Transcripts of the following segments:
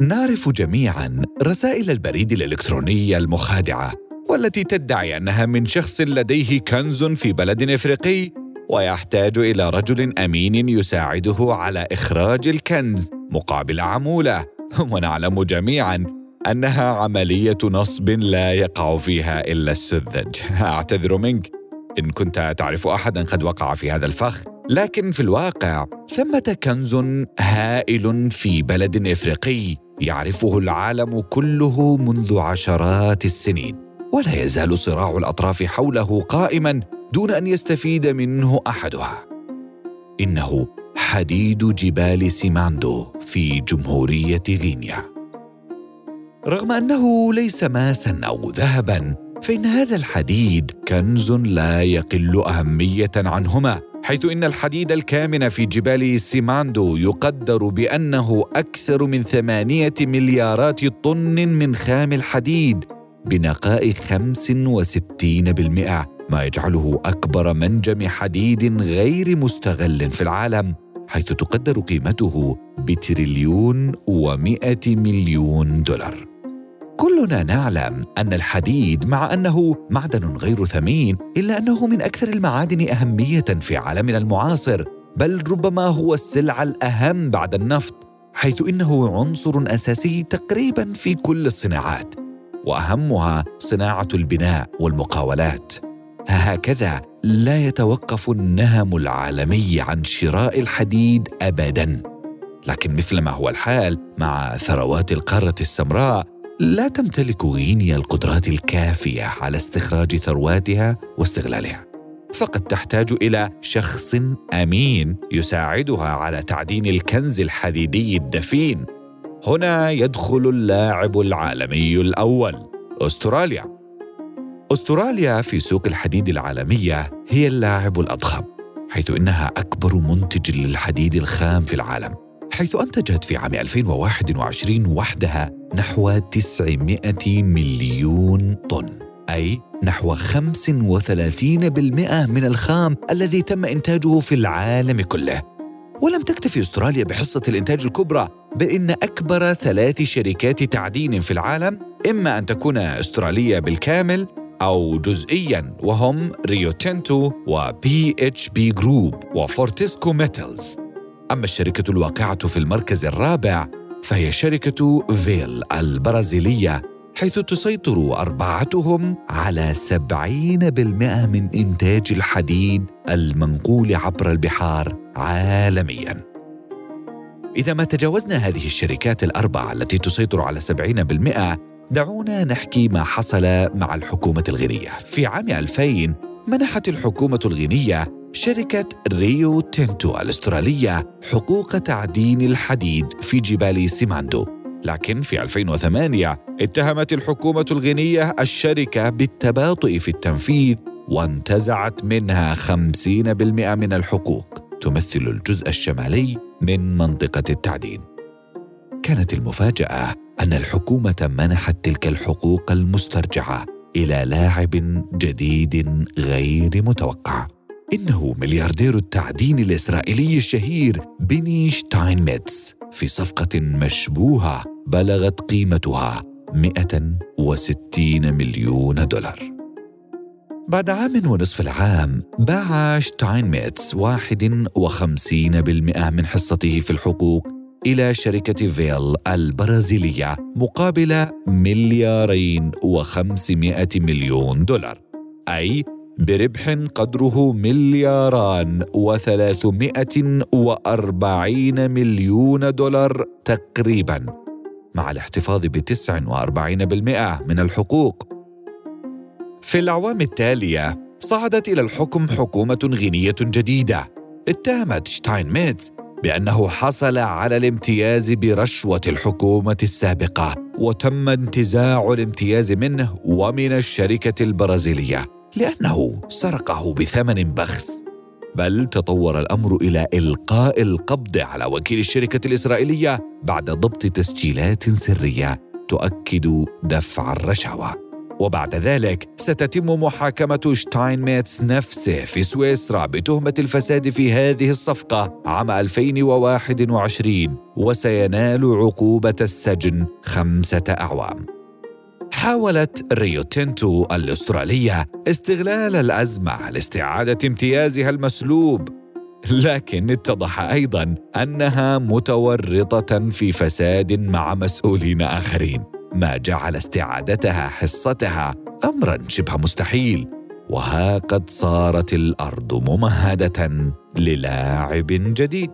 نعرف جميعا رسائل البريد الإلكتروني المخادعة والتي تدعي أنها من شخص لديه كنز في بلد إفريقي ويحتاج إلى رجل أمين يساعده على إخراج الكنز مقابل عمولة. ونعلم جميعا أنها عملية نصب لا يقع فيها إلا السذج. أعتذر منك. إن كنت تعرف احدا قد وقع في هذا الفخ. لكن في الواقع ثمة كنز هائل في بلد إفريقي يعرفه العالم كله منذ عشرات السنين ولا يزال صراع الأطراف حوله قائما دون أن يستفيد منه أحدها. إنه حديد جبال سيماندو في جمهورية غينيا. رغم أنه ليس ماسا أو ذهبا فإن هذا الحديد كنز لا يقل أهمية عنهما. حيث إن الحديد الكامن في جبال سيماندو يقدر بأنه أكثر من ثمانية مليارات طن من خام الحديد بنقاء 65% ما يجعله أكبر منجم حديد غير مستغل في العالم حيث تقدر قيمته بتريليون ومئة مليون دولار. كلنا نعلم أن الحديد مع أنه معدن غير ثمين إلا أنه من أكثر المعادن أهمية في عالمنا المعاصر بل ربما هو السلعه الأهم بعد النفط حيث إنه عنصر أساسي تقريبا في كل الصناعات وأهمها صناعة البناء والمقاولات. هكذا لا يتوقف النهم العالمي عن شراء الحديد ابدا. لكن مثلما هو الحال مع ثروات القارة السمراء لا تمتلك غينيا القدرات الكافية على استخراج ثرواتها واستغلالها. فقد تحتاج إلى شخص أمين يساعدها على تعدين الكنز الحديدي الدفين. هنا يدخل اللاعب العالمي الأول أستراليا. أستراليا في سوق الحديد العالمية هي اللاعب الأضخم حيث إنها أكبر منتج للحديد الخام في العالم. حيث أنتجت في عام 2021 وحدها نحو 900 مليون طن أي نحو 35% من الخام الذي تم إنتاجه في العالم كله. ولم تكتفي أستراليا بحصة الإنتاج الكبرى بل إن أكبر ثلاث شركات تعدين في العالم إما أن تكون أسترالية بالكامل أو جزئياً وهم ريو تينتو وبي اتش بي جروب وفورتيسكو ميتالز أما الشركة الواقعة في المركز الرابع فهي شركة فيل البرازيلية حيث تسيطر أربعتهم على سبعين بالمئة من إنتاج الحديد المنقول عبر البحار عالمياً. إذا ما تجاوزنا هذه الشركات الأربعة التي تسيطر على سبعين بالمئة دعونا نحكي ما حصل مع الحكومة الغينية في عام 2000 منحت الحكومة الغينية شركة ريو تينتو الأسترالية حقوق تعدين الحديد في جبال سيماندو. لكن في 2008 اتهمت الحكومة الغينية الشركة بالتباطؤ في التنفيذ وانتزعت منها 50% من الحقوق. تمثل الجزء الشمالي من منطقة التعدين. كانت المفاجأة أن الحكومة منحت تلك الحقوق المسترجعة إلى لاعب جديد غير متوقع. إنه ملياردير التعدين الإسرائيلي الشهير بيني شتاينميتس في صفقة مشبوهة بلغت قيمتها 160 مليون دولار. بعد عام ونصف العام باع شتاينميتس 51% من حصته في الحقوق إلى شركة فيل البرازيلية مقابل مليارين وخمسمائة مليون دولار أي بربح قدره ملياران وثلاثمائة وأربعين مليون دولار تقريبا مع الاحتفاظ بتسع وأربعين بالمئة من الحقوق. في الأعوام التالية صعدت إلى الحكم حكومة غينية جديدة اتهمت شتاينميتز بأنه حصل على الامتياز برشوة الحكومة السابقة وتم انتزاع الامتياز منه ومن الشركة البرازيلية. لأنه سرقه بثمن بخس بل تطور الأمر إلى إلقاء القبض على وكيل الشركة الإسرائيلية بعد ضبط تسجيلات سرية تؤكد دفع الرشاوى وبعد ذلك ستتم محاكمة شتاينميتس نفسه في سويسرا بتهمة الفساد في هذه الصفقة عام 2021 وسينال عقوبة السجن خمسة أعوام. حاولت ريو تينتو الأسترالية استغلال الأزمة لاستعادة امتيازها المسلوب لكن اتضح أيضا أنها متورطة في فساد مع مسؤولين آخرين ما جعل استعادتها حصتها امرا شبه مستحيل وها قد صارت الأرض ممهدة للاعب جديد.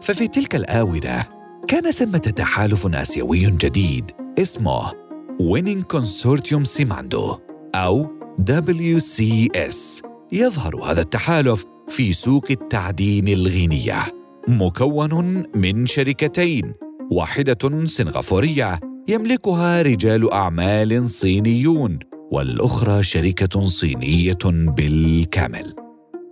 ففي تلك الآونة كان ثمة تحالف اسيوي جديد اسمه وينينج كونسورتيوم سيماندو أو WCS يظهر هذا التحالف في سوق التعدين الغينيه مكون من شركتين واحدة سنغافورية يملكها رجال أعمال صينيون والأخرى شركة صينية بالكامل.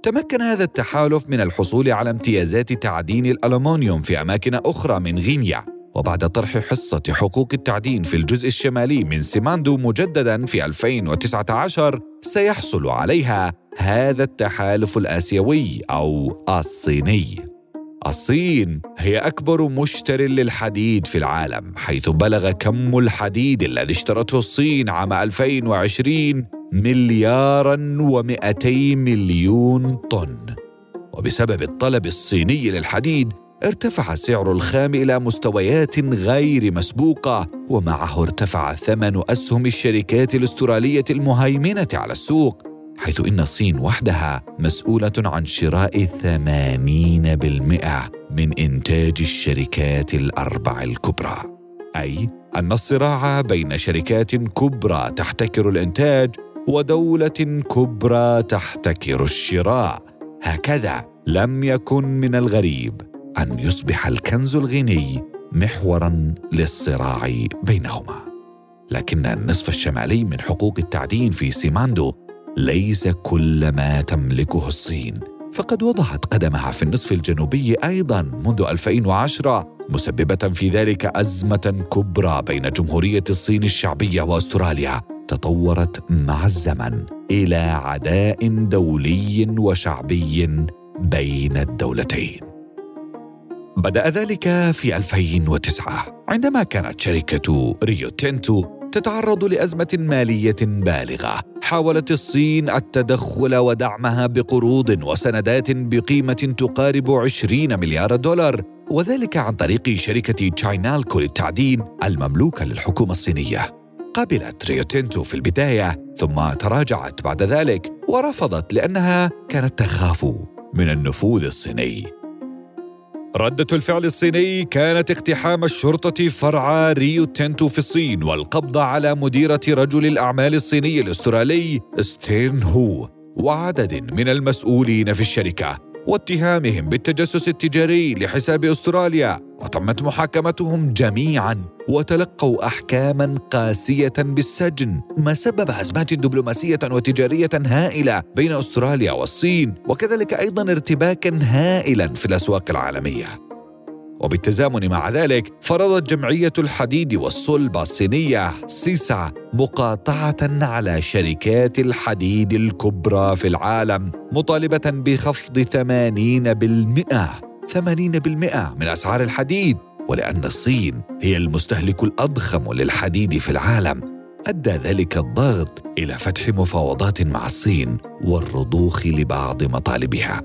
تمكن هذا التحالف من الحصول على امتيازات تعدين الالومنيوم في أماكن أخرى من غينيا. وبعد طرح حصة حقوق التعدين في الجزء الشمالي من سيماندو مجددا في 2019 سيحصل عليها هذا التحالف الآسيوي أو الصيني. الصين هي أكبر مشتر للحديد في العالم حيث بلغ كم الحديد الذي اشترته الصين عام 2020 مليارا و200 مليون طن. وبسبب الطلب الصيني للحديد ارتفع سعر الخام إلى مستويات غير مسبوقة ومعه ارتفع ثمن أسهم الشركات الأسترالية المهيمنة على السوق حيث إن الصين وحدها مسؤولة عن شراء 80% من إنتاج الشركات الأربع الكبرى. أي أن الصراع بين شركات كبرى تحتكر الإنتاج ودولة كبرى تحتكر الشراء. هكذا لم يكن من الغريب. أن يصبح الكنز الغني محورا للصراع بينهما. لكن النصف الشمالي من حقوق التعدين في سيماندو ليس كل ما تملكه الصين. فقد وضعت قدمها في النصف الجنوبي أيضا منذ 2010 مسببة في ذلك أزمة كبرى بين جمهورية الصين الشعبية وأستراليا تطورت مع الزمن إلى عداء دولي وشعبي بين الدولتين. بدأ ذلك في 2009 عندما كانت شركة ريو تينتو تتعرض لأزمة مالية بالغة حاولت الصين التدخل ودعمها بقروض وسندات بقيمة تقارب 20 مليار دولار وذلك عن طريق شركة تشاينالكو للتعدين المملوكة للحكومة الصينية. قبلت ريو تينتو في البداية ثم تراجعت بعد ذلك ورفضت لأنها كانت تخاف من النفوذ الصيني. ردة الفعل الصيني كانت اقتحام الشرطة فرع ريو تنتو في الصين والقبض على مديره رجل الأعمال الصيني الأسترالي ستين هو وعدد من المسؤولين في الشركة واتهامهم بالتجسس التجاري لحساب أستراليا. وتمت محاكمتهم جميعا وتلقوا احكاما قاسية بالسجن ما سبب ازمات دبلوماسية وتجارية هائلة بين أستراليا والصين وكذلك أيضا ارتباكا هائلا في الأسواق العالمية. وبالتزامن مع ذلك فرضت جمعية الحديد والصلب الصينية سيسا مقاطعة على شركات الحديد الكبرى في العالم مطالبة بخفض 80% 80% من أسعار الحديد ولأن الصين هي المستهلك الأضخم للحديد في العالم. أدى ذلك الضغط إلى فتح مفاوضات مع الصين والرضوخ لبعض مطالبها.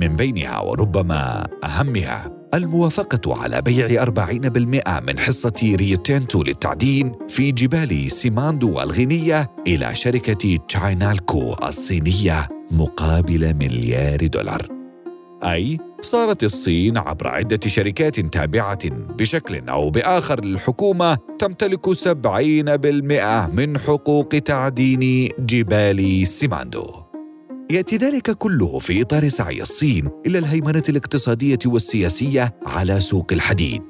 من بينها وربما أهمها الموافقة على بيع 40% من حصة ريو تينتو للتعدين في جبال سيماندو الغينية إلى شركة تشاينالكو الصينية مقابل مليار دولار. أي صارت الصين عبر عدة شركات تابعة بشكل أو بآخر للحكومة تمتلك 70% من حقوق تعدين جبال سيماندو. يأتي ذلك كله في إطار سعي الصين إلى الهيمنة الاقتصادية والسياسية على سوق الحديد.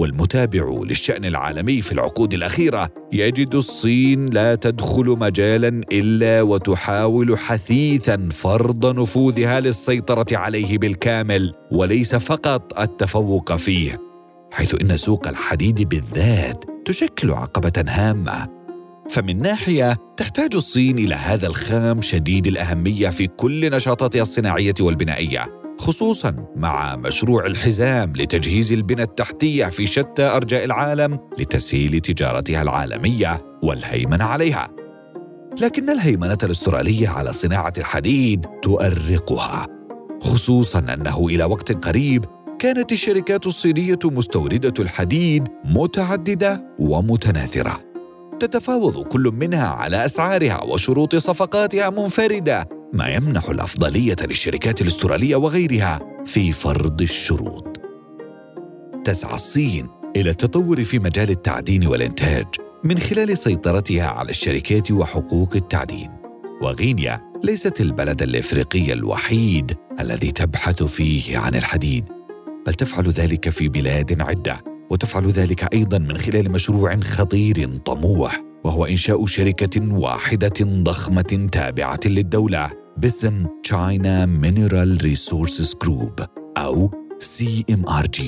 والمتابع للشأن العالمي في العقود الأخيرة يجد الصين لا تدخل مجالا إلا وتحاول حثيثا فرض نفوذها للسيطرة عليه بالكامل وليس فقط التفوق فيه حيث إن سوق الحديد بالذات تشكل عقبة هامة. فمن ناحية تحتاج الصين إلى هذا الخام شديد الأهمية في كل نشاطاتها الصناعية والبنائية. خصوصا مع مشروع الحزام لتجهيز البنى التحتية في شتى أرجاء العالم لتسهيل تجارتها العالمية والهيمنة عليها. لكن الهيمنة الأسترالية على صناعة الحديد تؤرقها خصوصا أنه إلى وقت قريب كانت الشركات الصينية مستوردة الحديد متعددة ومتناثرة. تتفاوض كل منها على أسعارها وشروط صفقاتها منفردة ما يمنح الأفضلية للشركات الأسترالية وغيرها في فرض الشروط. تسعى الصين إلى التطور في مجال التعدين والإنتاج من خلال سيطرتها على الشركات وحقوق التعدين. وغينيا ليست البلد الإفريقي الوحيد الذي تبحث فيه عن الحديد بل تفعل ذلك في بلاد عدة وتفعل ذلك أيضا من خلال مشروع خطير طموح. وهو إنشاء شركة واحدة ضخمة تابعة للدولة باسم China Mineral Resources Group أو CMRG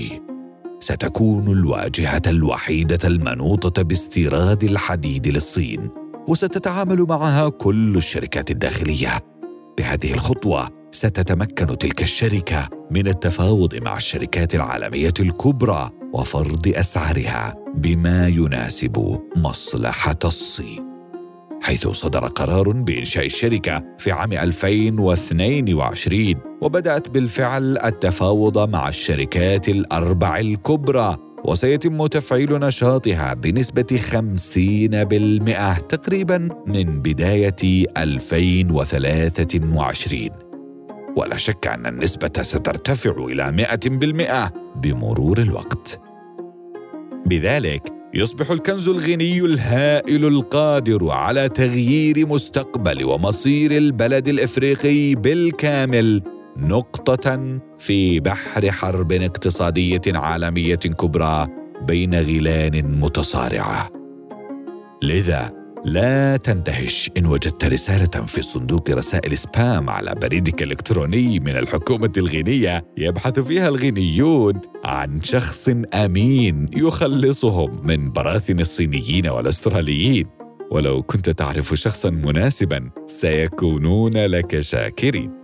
ستكون الواجهة الوحيدة المنوطة باستيراد الحديد للصين وستتعامل معها كل الشركات الداخلية. بهذه الخطوة ستتمكن تلك الشركة من التفاوض مع الشركات العالمية الكبرى وفرض أسعارها بما يناسب مصلحة الصين حيث صدر قرار بإنشاء الشركة في عام 2022 وبدأت بالفعل التفاوض مع الشركات الأربع الكبرى وسيتم تفعيل نشاطها بنسبة 50% تقريبا من بداية 2023 ولا شك أن النسبة سترتفع إلى 100% بمرور الوقت. بذلك يصبح الكنز الغني الهائل القادر على تغيير مستقبل ومصير البلد الإفريقي بالكامل نقطة في بحر حرب اقتصادية عالمية كبرى بين غيلان متصارعة. لذا لا تندهش. إن وجدت رسالة في صندوق رسائل سبام على بريدك الإلكتروني من الحكومة الغينية يبحث فيها الغينيون عن شخص أمين يخلصهم من براثن الصينيين والأستراليين. ولو كنت تعرف شخصا مناسبا سيكونون لك شاكرين.